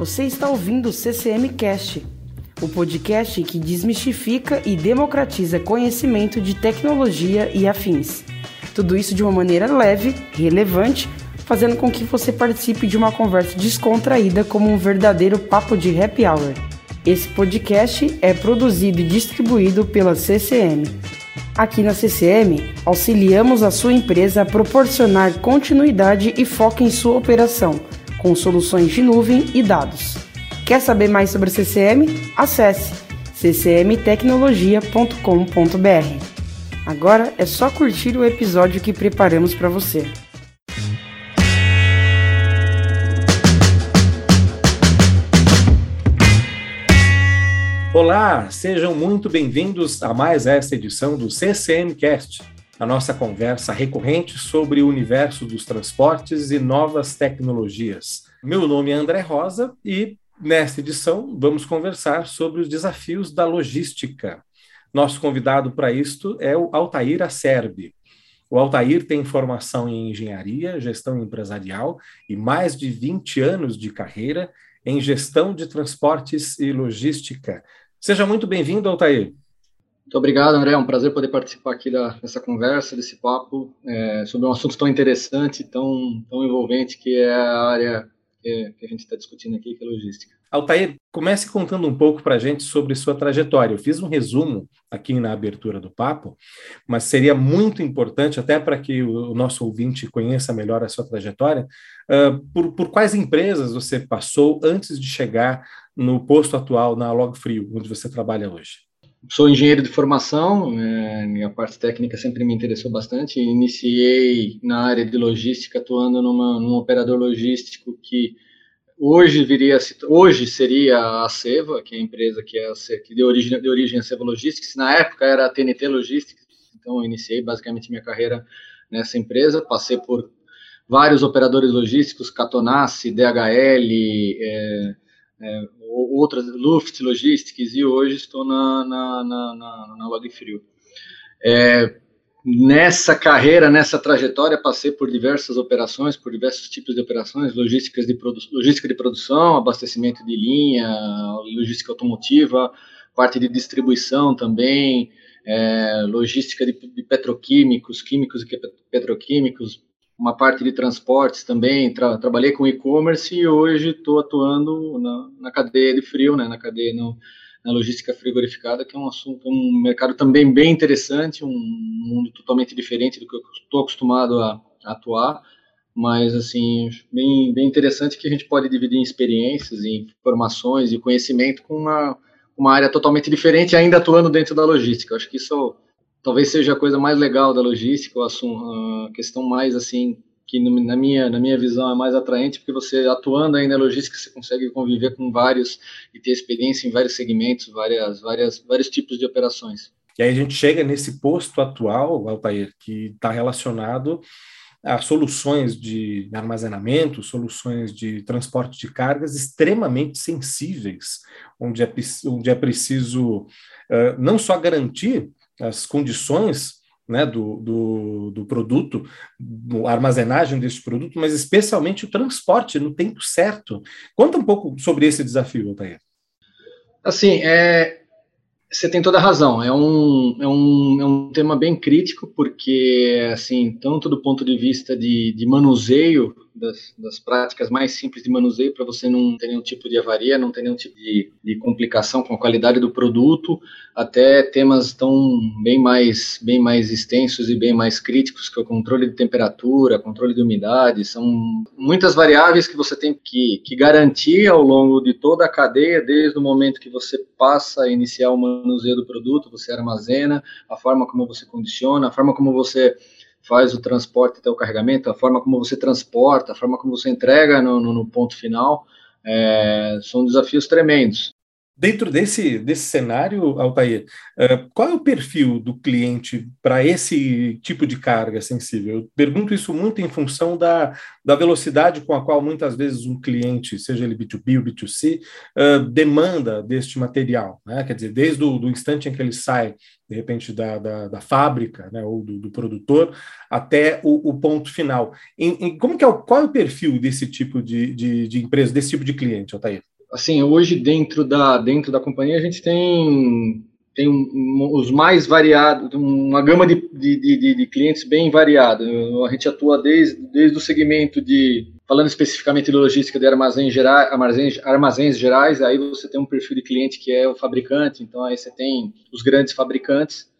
Você está ouvindo o CCM Cast, o podcast que desmistifica e democratiza conhecimento de tecnologia e afins. Tudo isso de uma maneira leve, relevante, fazendo com que você participe de uma conversa descontraída como um verdadeiro papo de happy hour. Esse podcast é produzido e distribuído pela CCM. Aqui na CCM, auxiliamos a sua empresa a proporcionar continuidade e foco em sua operação com soluções de nuvem e dados. Quer saber mais sobre CCM? Acesse ccmtecnologia.com.br. Agora é só curtir o episódio que preparamos para você. Olá, sejam muito bem-vindos a mais esta edição do CCMcast a nossa conversa recorrente sobre o universo dos transportes e novas tecnologias. Meu nome é André Rosa e nesta edição vamos conversar sobre os desafios da logística. Nosso convidado para isto é o Altair Acerbi. O Altair tem formação em engenharia, gestão empresarial e mais de 20 anos de carreira em gestão de transportes e logística. Seja muito bem-vindo, Altair. Muito obrigado, André. É um prazer poder participar aqui da, dessa conversa, desse papo é, sobre um assunto tão interessante, tão, tão envolvente, que é a área que, que a gente está discutindo aqui, que é logística. Altair, comece contando um pouco para a gente sobre sua trajetória. Eu fiz um resumo aqui na abertura do papo, mas seria muito importante, até para que o nosso ouvinte conheça melhor a sua trajetória, uh, por, por quais empresas você passou antes de chegar no posto atual na Log Frio, onde você trabalha hoje? Sou engenheiro de formação, é, minha parte técnica sempre me interessou bastante. Iniciei na área de logística, atuando numa, num operador logístico que hoje viria hoje seria a Seva, que é a empresa que, é a, que deu, origem, deu origem à Seva Logistics. Na época era a TNT Logistics, então eu iniciei basicamente minha carreira nessa empresa. Passei por vários operadores logísticos, Catonassi, DHL, é, é, outras, Luft Logistics, e hoje estou na, na, na, na, na Log Frio. É, nessa carreira, nessa trajetória, passei por diversas operações, por diversos tipos de operações, logísticas de logística de produção, abastecimento de linha, logística automotiva, parte de distribuição também, é, logística de, de, petroquímicos, químicos e petroquímicos, uma parte de transportes também, tra trabalhei com e-commerce e hoje estou atuando na, na, cadeia de frio, né, na cadeia no, na logística frigorificada, que é um assunto, um mercado também bem interessante, um mundo totalmente diferente do que eu estou acostumado a, a, atuar, mas assim bem, bem interessante que a gente pode dividir em experiências, em informações e conhecimento com uma, uma área totalmente diferente, ainda atuando dentro da logística. Acho que isso talvez seja a coisa mais legal da logística, a questão mais assim que na minha na minha visão é mais atraente porque você atuando ainda na logística você consegue conviver com vários e ter experiência em vários segmentos, várias várias vários tipos de operações. E aí a gente chega nesse posto atual, Altair, que está relacionado a soluções de armazenamento, soluções de transporte de cargas extremamente sensíveis, onde é, onde é preciso uh, não só garantir as condições né, do, do, do, produto, a armazenagem desse produto, mas especialmente o transporte no tempo certo. Conta um pouco sobre esse desafio, Altair. Assim, é, você tem toda a razão. É um, é, um, é um tema bem crítico, porque, assim, tanto do ponto de vista de, de manuseio das, das práticas mais simples de manuseio para você não ter nenhum tipo de avaria, não ter nenhum tipo de, de complicação com a qualidade do produto, até temas tão bem mais, bem mais extensos e bem mais críticos, que é o controle de temperatura, controle de umidade, são muitas variáveis que você tem que, que garantir ao longo de toda a cadeia, desde o momento que você passa a iniciar o manuseio do produto, você armazena, a forma como você condiciona, a forma como você faz o transporte até o carregamento, a forma como você transporta, a forma como você entrega no, no, no ponto final, é, são desafios tremendos. Dentro desse, desse cenário, Altair, uh, qual é o perfil do cliente para esse tipo de carga sensível? Eu pergunto isso muito em função da, da velocidade com a qual muitas vezes um cliente, seja ele B2B ou B2C, uh, demanda deste material. Né? Quer dizer, desde o do instante em que ele sai, de repente, da, da, da fábrica né, ou do, do, produtor, até o, o ponto final. Em, em, como que é o, qual é o perfil desse tipo de, de, de empresa, desse tipo de cliente, Altair? Assim, hoje dentro da, dentro da companhia a gente tem, tem um, os mais variados, uma gama de, de, de, de clientes bem variada. A gente atua desde, desde o segmento de falando especificamente de logística de armazéns, gerais, armazéns, armazéns gerais, aí você tem um perfil de cliente que é o fabricante, então aí você tem os grandes fabricantes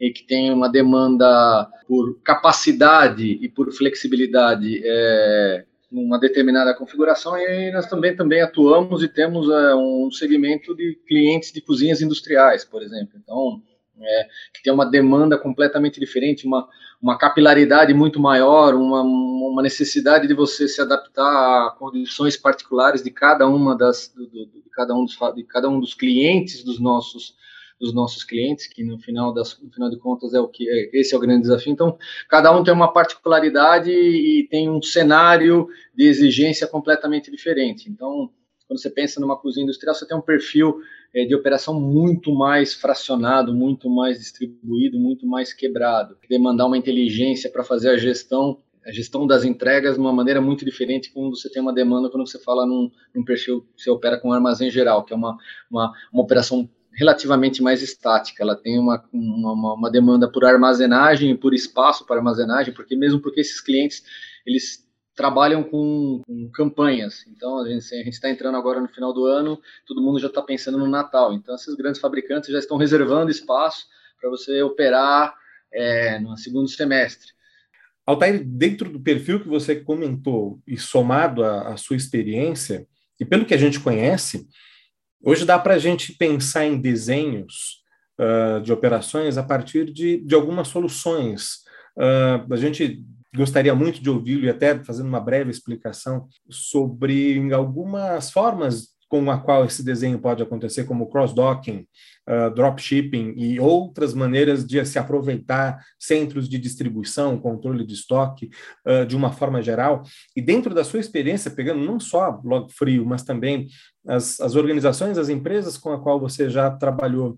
e que tem uma demanda por capacidade e por flexibilidade é, numa determinada configuração e nós também também atuamos e temos é, um segmento de clientes de cozinhas industriais, por exemplo. Então é, que tem uma demanda completamente diferente, uma, uma capilaridade muito maior, uma, uma necessidade de você se adaptar a condições particulares de cada uma das do, do, de cada um dos de cada um dos clientes dos nossos dos nossos clientes, que no final das no final de contas é o que é, esse é o grande desafio. Então, cada um tem uma particularidade e tem um cenário de exigência completamente diferente. Então, quando você pensa numa cozinha industrial, você tem um perfil é, de operação muito mais fracionado, muito mais distribuído, muito mais quebrado. Demandar uma inteligência para fazer a gestão a gestão das entregas de uma maneira muito diferente quando você tem uma demanda quando você fala num, num perfil você opera com armazém geral, que é uma, uma, uma operação relativamente mais estática. Ela tem uma, uma, uma demanda por armazenagem, por espaço para armazenagem, porque mesmo porque esses clientes eles trabalham com, com, campanhas. Então, a gente está entrando agora no final do ano, todo mundo já está pensando no Natal. Então, esses grandes fabricantes já estão reservando espaço para você operar é, no segundo semestre. Altair, dentro do perfil que você comentou e somado à, sua experiência, e pelo que a gente conhece, hoje dá para a gente pensar em desenhos uh, de operações a partir de, de algumas soluções. Uh, a gente gostaria muito de ouvi-lo e até fazendo uma breve explicação sobre algumas formas com a qual esse desenho pode acontecer, como cross-docking, uh, dropshipping e outras maneiras de se aproveitar centros de distribuição, controle de estoque, uh, de uma forma geral. E dentro da sua experiência, pegando não só Log Frio, mas também as, as organizações, as empresas com a qual você já trabalhou,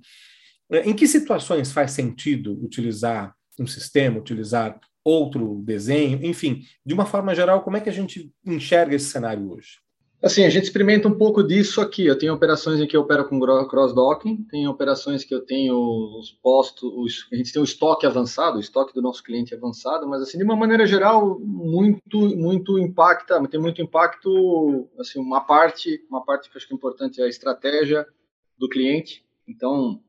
uh, em que situações faz sentido utilizar um sistema, utilizar outro desenho, enfim, de uma forma geral, como é que a gente enxerga esse cenário hoje? Assim, a gente experimenta um pouco disso aqui. Eu tenho operações em que eu opero com cross-docking, tem operações que eu tenho os postos, a gente tem o estoque avançado, o estoque do nosso cliente avançado, mas assim, de uma maneira geral, muito, muito impacta, tem muito impacto, assim, uma parte, uma parte que eu acho que é importante é a estratégia do cliente. Então,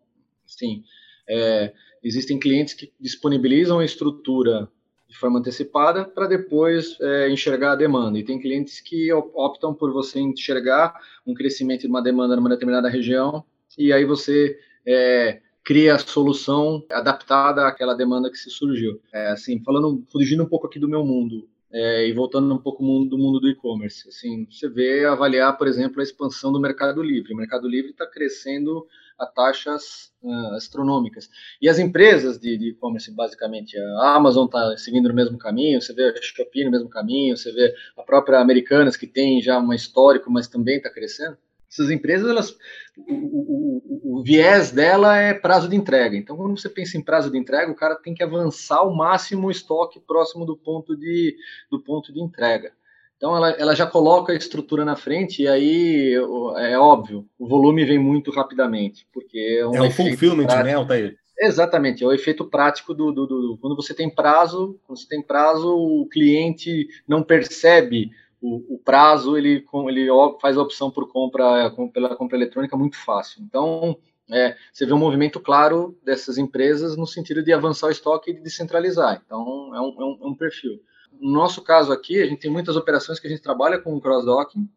assim, é, existem clientes que disponibilizam a estrutura de forma antecipada para depois é, enxergar a demanda. E tem clientes que optam por você enxergar um crescimento de uma demanda numa determinada região e aí você é, cria a solução adaptada àquela demanda que se surgiu. É, assim, falando, fugindo um pouco aqui do meu mundo, é, e voltando um pouco mundo, do mundo do e-commerce, assim, você vê avaliar, por exemplo, a expansão do Mercado Livre. O Mercado Livre está crescendo a taxas uh, astronômicas. E as empresas de e-commerce, basicamente, a Amazon está seguindo no mesmo caminho, você vê a Shopee no mesmo caminho, você vê a própria Americanas, que tem já um histórico, mas também está crescendo. Essas empresas, elas, o, o, o, viés dela é prazo de entrega. Então, quando você pensa em prazo de entrega, o cara tem que avançar ao máximo o estoque próximo do ponto de, do ponto de entrega. Então ela, ela já coloca a estrutura na frente e aí é óbvio, o volume vem muito rapidamente, porque é um, é um fulfillment, prático. né, Altair? Exatamente, é o efeito prático do, do, do, quando você tem prazo, quando você tem prazo, o cliente não percebe o, o prazo, ele, ele faz a opção por compra pela compra eletrônica muito fácil. Então é, você vê um movimento claro dessas empresas no sentido de avançar o estoque e de descentralizar. Então é um, é um, é um perfil. No nosso caso aqui, a gente tem muitas operações que a gente trabalha com cross-docking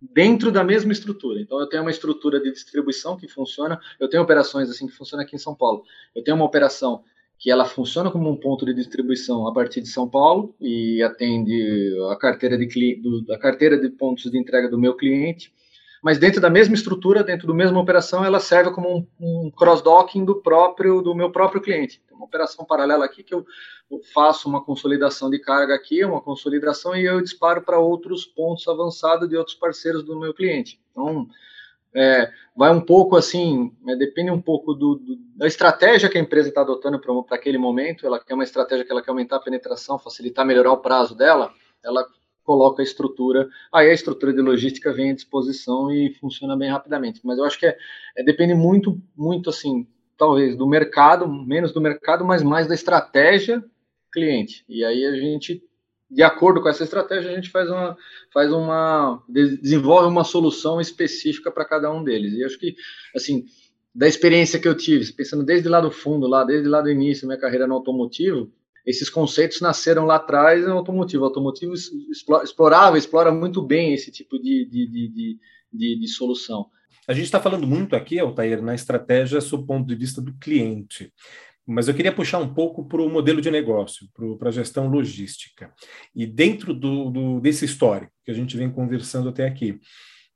dentro da mesma estrutura. Então, eu tenho uma estrutura de distribuição que funciona, eu tenho operações assim que funcionam aqui em São Paulo. Eu tenho uma operação que ela funciona como um ponto de distribuição a partir de São Paulo e atende a carteira de, do, a carteira de pontos de entrega do meu cliente mas dentro da mesma estrutura, dentro da mesma operação, ela serve como um, um cross-docking do próprio do meu próprio cliente. Tem uma operação paralela aqui que eu faço uma consolidação de carga aqui, uma consolidação e eu disparo para outros pontos avançados de outros parceiros do meu cliente. Então, é, vai um pouco assim, é, depende um pouco do, do, da estratégia que a empresa está adotando para aquele momento. Ela quer uma estratégia que ela quer aumentar a penetração, facilitar, melhorar o prazo dela. Ela coloca a estrutura, aí a estrutura de logística vem à disposição e funciona bem rapidamente. Mas eu acho que é, é, depende muito, muito assim, talvez do mercado, menos do mercado, mas mais da estratégia cliente. E aí a gente, de acordo com essa estratégia, a gente faz uma, faz uma, desenvolve uma solução específica para cada um deles. E acho que, assim, da experiência que eu tive, pensando desde lá do fundo, lá desde lá do início da minha carreira no automotivo, esses conceitos nasceram lá atrás no automotivo. O automotivo explorava, explora muito bem esse tipo de, de, de, de, de solução. A gente está falando muito aqui, Altair, na estratégia sob o ponto de vista do cliente. Mas eu queria puxar um pouco para o modelo de negócio, para a gestão logística. E dentro do, do, desse histórico que a gente vem conversando até aqui,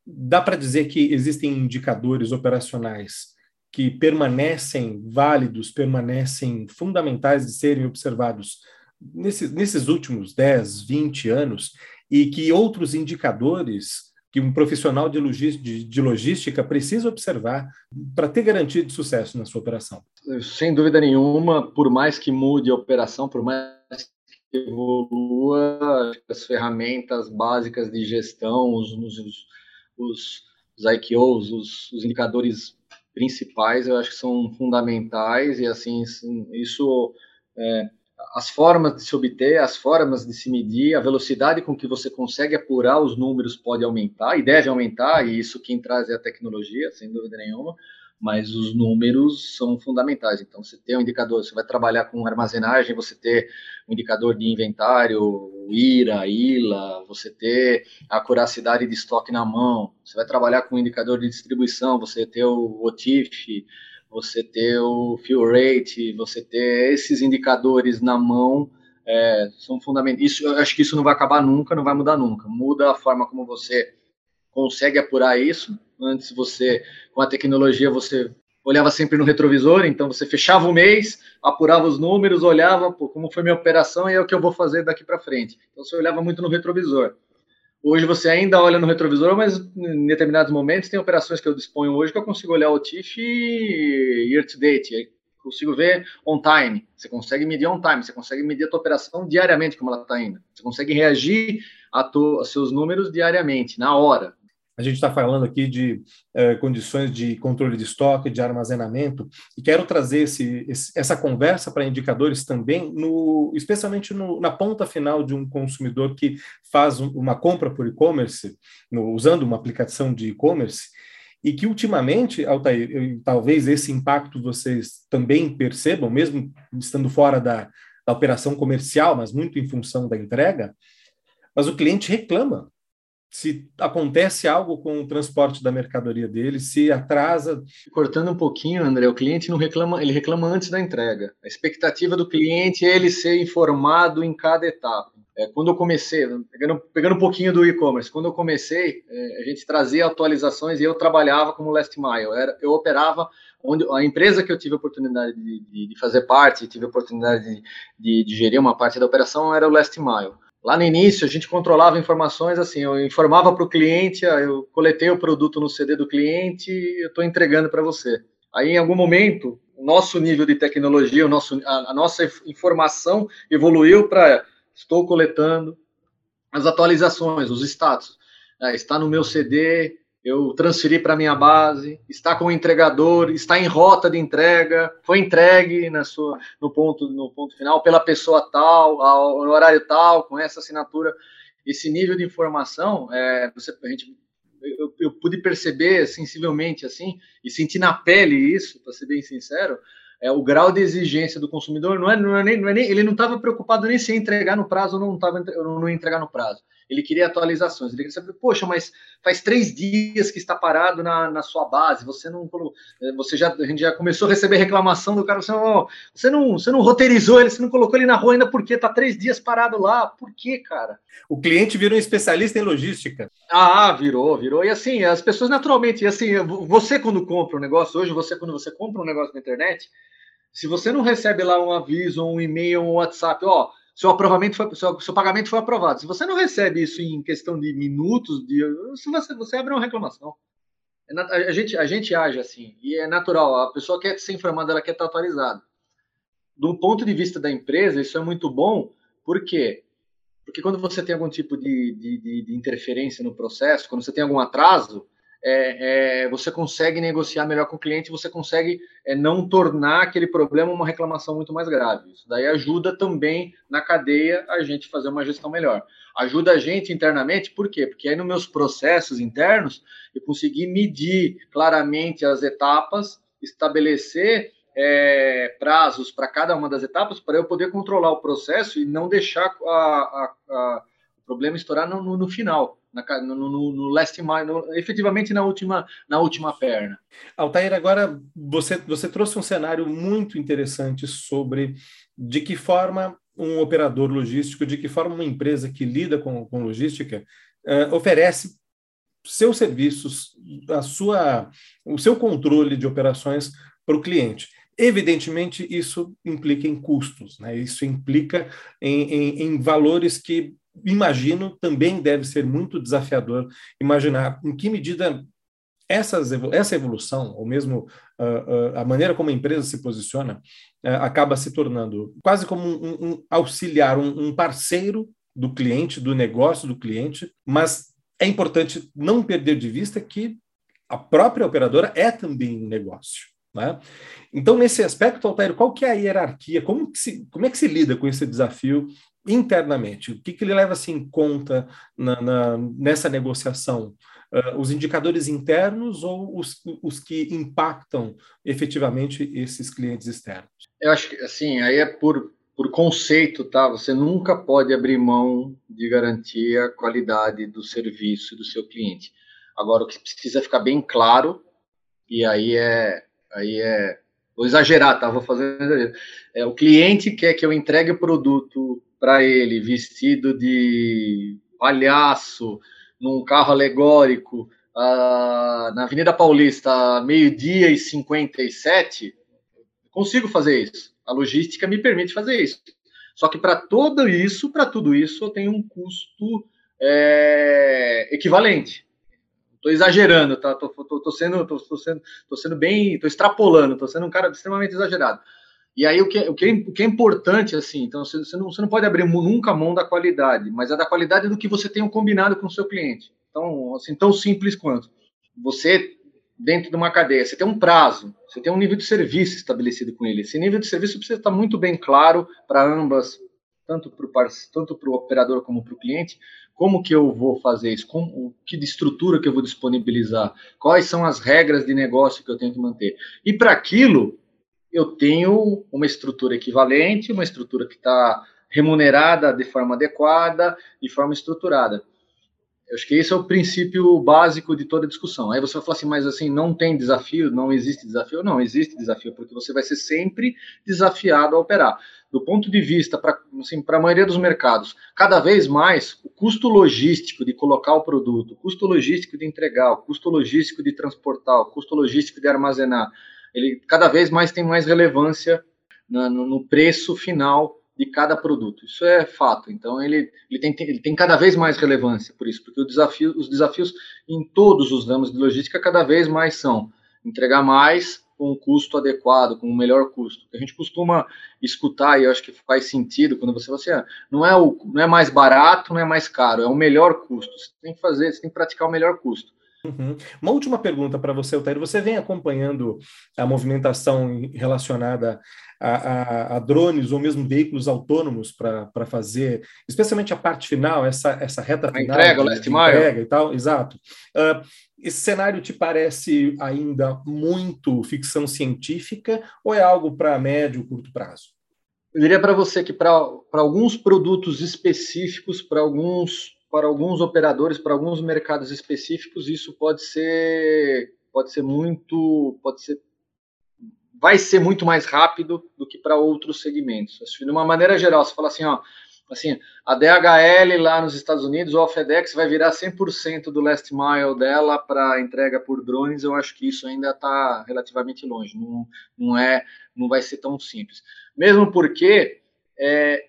dá para dizer que existem indicadores operacionais que permanecem válidos, permanecem fundamentais de serem observados nesses, nesses últimos 10, 20 anos, e que outros indicadores que um profissional de logística, de logística precisa observar para ter garantia de sucesso na sua operação? Sem dúvida nenhuma, por mais que mude a operação, por mais que evolua, as ferramentas básicas de gestão, os, os, os, os IQOs, os, os indicadores principais, eu acho que são fundamentais e assim isso é, as formas de se obter, as formas de se medir, a velocidade com que você consegue apurar os números pode aumentar e deve aumentar e isso quem traz é a tecnologia, sem dúvida nenhuma mas os números são fundamentais. Então, você tem um indicador, você vai trabalhar com armazenagem, você ter um indicador de inventário, IRA, ILA, você ter a curacidade de estoque na mão, você vai trabalhar com um indicador de distribuição, você ter o OTIF, você ter o fuel rate, você ter esses indicadores na mão, é, são fundamentais. Isso, eu acho que isso não vai acabar nunca, não vai mudar nunca. Muda a forma como você consegue apurar isso. Antes você, com a tecnologia, você olhava sempre no retrovisor, então você fechava o mês, apurava os números, olhava pô, como foi minha operação e é o que eu vou fazer daqui para frente. Então você olhava muito no retrovisor. Hoje você ainda olha no retrovisor, mas em determinados momentos tem operações que eu disponho hoje que eu consigo olhar o TIF year to date, consigo ver on time. Você consegue medir on time, você consegue medir a tua operação diariamente como ela está indo. Você consegue reagir a tu, aos seus números diariamente, na hora. A gente está falando aqui de eh, condições de controle de estoque, de armazenamento, e quero trazer esse, esse, essa conversa para indicadores também, no, especialmente no, na ponta final de um consumidor que faz uma compra por e-commerce, usando uma aplicação de e-commerce, e que ultimamente, Altair, talvez esse impacto vocês também percebam, mesmo estando fora da, da operação comercial, mas muito em função da entrega, mas o cliente reclama se acontece algo com o transporte da mercadoria dele, se atrasa. Cortando um pouquinho, André, o cliente não reclama, ele reclama antes da entrega. A expectativa do cliente é ele ser informado em cada etapa. É, quando eu comecei, pegando, pegando um pouquinho do e-commerce, quando eu comecei, é, a gente trazia atualizações e eu trabalhava como last mile. Eu, era, eu operava onde a empresa que eu tive a oportunidade de, de, de fazer parte, tive a oportunidade de, de, gerir uma parte da operação, era o last mile. Lá no início, a gente controlava informações assim, eu informava para o cliente, ah, eu coletei o produto no CD do cliente e eu estou entregando para você. Aí, em algum momento, o nosso nível de tecnologia, o nosso, a, a nossa informação evoluiu para estou coletando as atualizações, os status. É, está no meu CD, eu transferi para minha base, está com o entregador, está em rota de entrega, foi entregue na sua, no, ponto, no ponto final pela pessoa tal, ao, no horário tal, com essa assinatura. Esse nível de informação, é, você, a gente, eu, eu pude perceber sensivelmente assim, e sentir na pele isso, para ser bem sincero, é, o grau de exigência do consumidor não é, não é, nem, não é nem, ele não estava preocupado nem se entregar no prazo ou não estava não entregar no prazo. Ele queria atualizações. Ele queria saber, poxa, mas faz três dias que está parado na, na sua base. Você não, eh, você já, a gente já começou a receber reclamação do cara. Você não, você não, você não roteirizou ele, você não colocou ele na rua ainda porque está três dias parado lá. Por quê, cara? O cliente virou um especialista em logística. Ah, virou, virou. E assim, as pessoas naturalmente, e assim, você quando compra um negócio hoje, você quando você compra um negócio na internet, se você não recebe lá um aviso, um e-mail, um WhatsApp, ó, seu aprovamento foi, seu, seu pagamento foi aprovado. Se você não recebe isso em questão de minutos, de, você, você abre uma reclamação. É a, gente, a gente age assim, e é natural. A pessoa quer ser informada, ela quer estar atualizada. Do ponto de vista da empresa, isso é muito bom, por quê? Porque quando você tem algum tipo de, de, de interferência no processo, quando você tem algum atraso, é, é, você consegue negociar melhor com o cliente, você consegue é, não tornar aquele problema uma reclamação muito mais grave. Isso daí ajuda também na cadeia a gente fazer uma gestão melhor. Ajuda a gente internamente, por quê? Porque aí nos meus processos internos eu consegui medir claramente as etapas, estabelecer é, prazos para cada uma das etapas para eu poder controlar o processo e não deixar a, a, a, o problema estourar no, no, no final na, no, no, no last mile, no, efetivamente na última, na última perna. Altair, agora você, você trouxe um cenário muito interessante sobre de que forma um operador logístico, de que forma uma empresa que lida com, com logística uh, oferece seus serviços, a sua, o seu controle de operações para o cliente. Evidentemente, isso implica em custos, né? isso implica em, em, em valores que imagino, também deve ser muito desafiador imaginar em que medida essas, essa evolução, ou mesmo uh, uh, a maneira como a empresa se posiciona, uh, acaba se tornando quase como um, um auxiliar, um, um, parceiro do cliente, do negócio do cliente, mas é importante não perder de vista que a própria operadora é também um negócio. Né? Então, nesse aspecto, Altair, qual que é a hierarquia? Como, se, como é que se lida com esse desafio internamente? O que, que ele leva-se em conta na, na, nessa negociação? Uh, os indicadores internos ou os, os que impactam efetivamente esses clientes externos? Eu acho que, assim, aí é por, por conceito, tá? Você nunca pode abrir mão de garantir a qualidade do serviço do seu cliente. Agora, o que precisa ficar bem claro, e aí é, aí é vou exagerar, tá? Vou fazer é, o cliente quer que eu entregue o produto para ele vestido de palhaço, num carro alegórico, uh, na Avenida Paulista, meio-dia e 57, consigo fazer isso. A logística me permite fazer isso. Só que para tudo isso, para tudo isso, eu tenho um custo é, equivalente. Estou exagerando, tá? Tô, tô, tô, sendo, tô, tô, sendo, tô sendo bem, tô extrapolando, tô sendo um cara extremamente exagerado. E aí o que, o que, é, o que é importante, assim, então você, você, não, você não pode abrir nunca mão da qualidade, mas é da qualidade do que você tem combinado com o seu cliente. Então, assim, tão simples quanto. Você, dentro de uma cadeia, você tem um prazo, você tem um nível de serviço estabelecido com ele. Esse nível de serviço precisa estar muito bem claro para ambas, tanto para o operador como para o cliente, como que eu vou fazer isso, como, que estrutura que eu vou disponibilizar, quais são as regras de negócio que eu tenho que manter. E para aquilo, eu tenho uma estrutura equivalente, uma estrutura que está remunerada de forma adequada, de forma estruturada. Eu acho que esse é o princípio básico de toda discussão. Aí você vai falar assim, mas assim, não tem desafio, não existe desafio? Não, existe desafio, porque você vai ser sempre desafiado a operar. Do ponto de vista, para assim, a maioria dos mercados, cada vez mais o custo logístico de colocar o produto, o custo logístico de entregar, o custo logístico de transportar, o custo logístico de armazenar, ele cada vez mais tem mais relevância na, no, no, preço final de cada produto. Isso é fato. Então ele, ele, tem, ele tem cada vez mais relevância por isso, porque desafio, os desafios em todos os ramos de logística cada vez mais são entregar mais com um custo adequado, com o um melhor custo. A gente costuma escutar, e eu acho que faz sentido quando você fala assim, ah, não, é o, não é mais barato, não é mais caro, é o melhor custo. Você tem que fazer, você tem que praticar o melhor custo. Uhum. Uma última pergunta para você, Altair. Você vem acompanhando a movimentação relacionada a, a, a drones ou mesmo veículos autônomos para fazer, especialmente a parte final, essa, essa reta a final. Entrega, de, de entrega e tal, exato. Uh, esse cenário te parece ainda muito ficção científica ou é algo para médio, curto prazo? Eu diria para você que para alguns produtos específicos, para alguns para alguns operadores, para alguns mercados específicos, isso pode ser pode ser muito pode ser vai ser muito mais rápido do que para outros segmentos. De uma maneira geral, você fala assim, ó, assim, a DHL lá nos Estados Unidos ou a FedEx vai virar 100% do last mile dela para entrega por drones, eu acho que isso ainda está relativamente longe, não, não é, não vai ser tão simples. Mesmo porque é,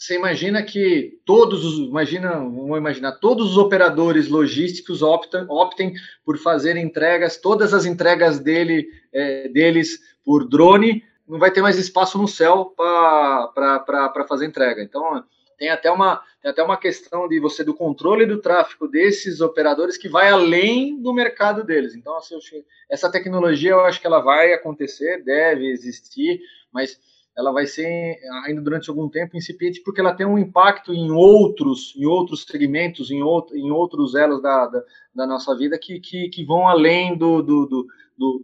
você imagina que todos os, imagina, vamos imaginar, todos os operadores logísticos optam, optem por fazer entregas, todas as entregas dele, é, deles por drone, não vai ter mais espaço no céu para fazer entrega. Então, tem até uma tem até uma questão de você do controle do tráfego desses operadores que vai além do mercado deles. Então, assim, essa tecnologia eu acho que ela vai acontecer, deve existir, mas ela vai ser ainda durante algum tempo incipiente porque ela tem um impacto em outros em outros segmentos em, outro, em outros elos da, da, da nossa vida que, que, que, vão além do, do, do,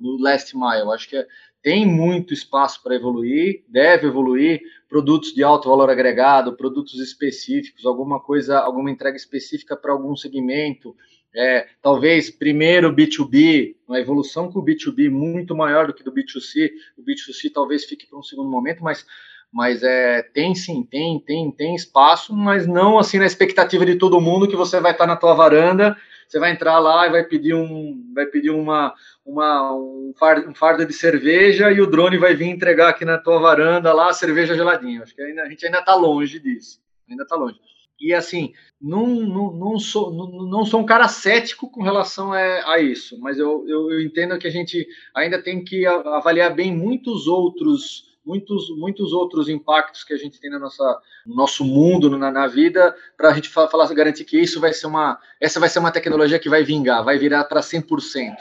do, last mile. Acho que é, tem muito espaço para evoluir, deve evoluir, produtos de alto valor agregado, produtos específicos, alguma coisa, alguma entrega específica para algum segmento, é, talvez primeiro B2B, uma evolução com o B2B muito maior do que do B2C. O B2C talvez fique para um segundo momento, mas, mas é, tem sim, tem, tem, tem espaço, mas não assim na expectativa de todo mundo que você vai estar na tua varanda, você vai entrar lá e vai pedir um, vai pedir uma, uma um, fardo, de cerveja e o drone vai vir entregar aqui na tua varanda lá a cerveja geladinha. Acho que ainda, a gente ainda está longe disso, ainda está longe. E assim, não, não, não, sou, não, não sou um cara cético com relação a, a isso, mas eu, eu, eu, entendo que a gente ainda tem que avaliar bem muitos outros muitos, muitos outros impactos que a gente tem na nossa, no nosso mundo, na, na vida, para a gente falar, garantir que isso vai ser uma, essa vai ser uma tecnologia que vai vingar, vai virar para 100%.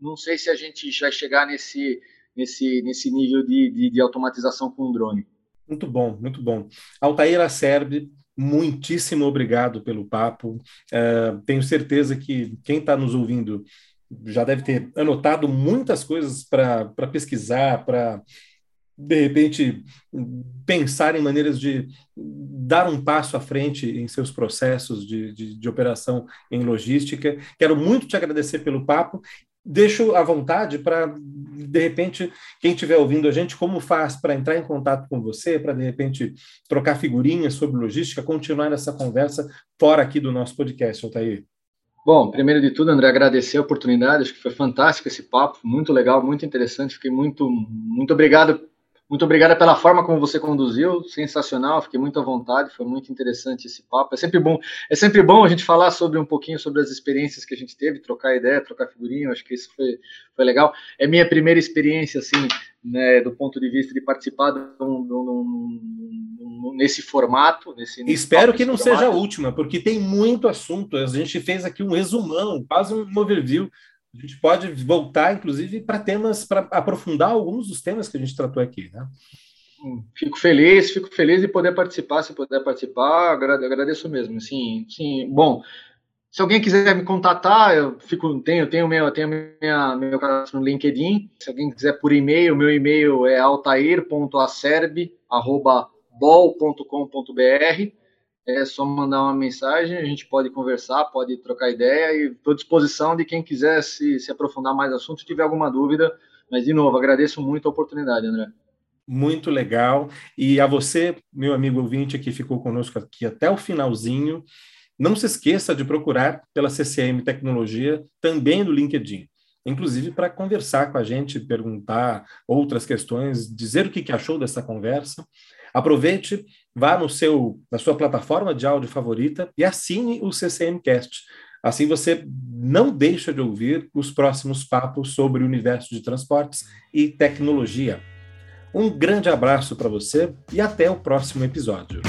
Não sei se a gente vai chegar nesse, nesse, nesse nível de, de, de automatização com o drone. Muito bom, muito bom. Altair Acerbi, muitíssimo obrigado pelo papo. Uh, tenho certeza que quem está nos ouvindo já deve ter anotado muitas coisas para pesquisar, para de repente pensar em maneiras de dar um passo à frente em seus processos de, de, de operação em logística. Quero muito te agradecer pelo papo deixo à vontade para, de repente, quem estiver ouvindo a gente, como faz para entrar em contato com você, para, de repente, trocar figurinhas sobre logística, continuar essa conversa fora aqui do nosso podcast, Altair? Bom, primeiro de tudo, André, agradecer a oportunidade, acho que foi fantástico esse papo, muito legal, muito interessante, fiquei muito, muito obrigado muito obrigada pela forma como você conduziu, sensacional, fiquei muito à vontade, foi muito interessante esse papo. É sempre bom, é sempre bom a gente falar sobre um pouquinho sobre as experiências que a gente teve, trocar ideia, trocar figurinha, acho que isso foi, foi legal. É minha primeira experiência, assim, né, do ponto de vista de participar de um, de um, nesse formato. Nesse, nesse Espero que não formato. seja a última, porque tem muito assunto. A gente fez aqui um resumão, quase um overview a gente pode voltar, inclusive, para temas, para aprofundar alguns dos temas que a gente tratou aqui, né? Hum, fico feliz, fico feliz de poder participar, se puder participar, agradeço mesmo. Sim, sim. Bom, se alguém quiser me contatar, eu fico, tenho, tenho meu, tenho minha, meu cadastro no LinkedIn. Se alguém quiser por e-mail, meu e-mail é altair.acerb@bol.com.br é só mandar uma mensagem, a gente pode conversar, pode trocar ideia e estou à disposição de quem quiser se, se aprofundar mais no assunto, tiver alguma dúvida. Mas, de novo, agradeço muito a oportunidade, André. Muito legal. E a você, meu amigo ouvinte, que ficou conosco aqui até o finalzinho, não se esqueça de procurar pela CCM Tecnologia também no LinkedIn inclusive para conversar com a gente, perguntar outras questões, dizer o que, achou dessa conversa. Aproveite, vá no seu, na sua plataforma de áudio favorita e assine o CCMcast. Assim você não deixa de ouvir os próximos papos sobre o universo de transportes e tecnologia. Um grande abraço para você e até o próximo episódio.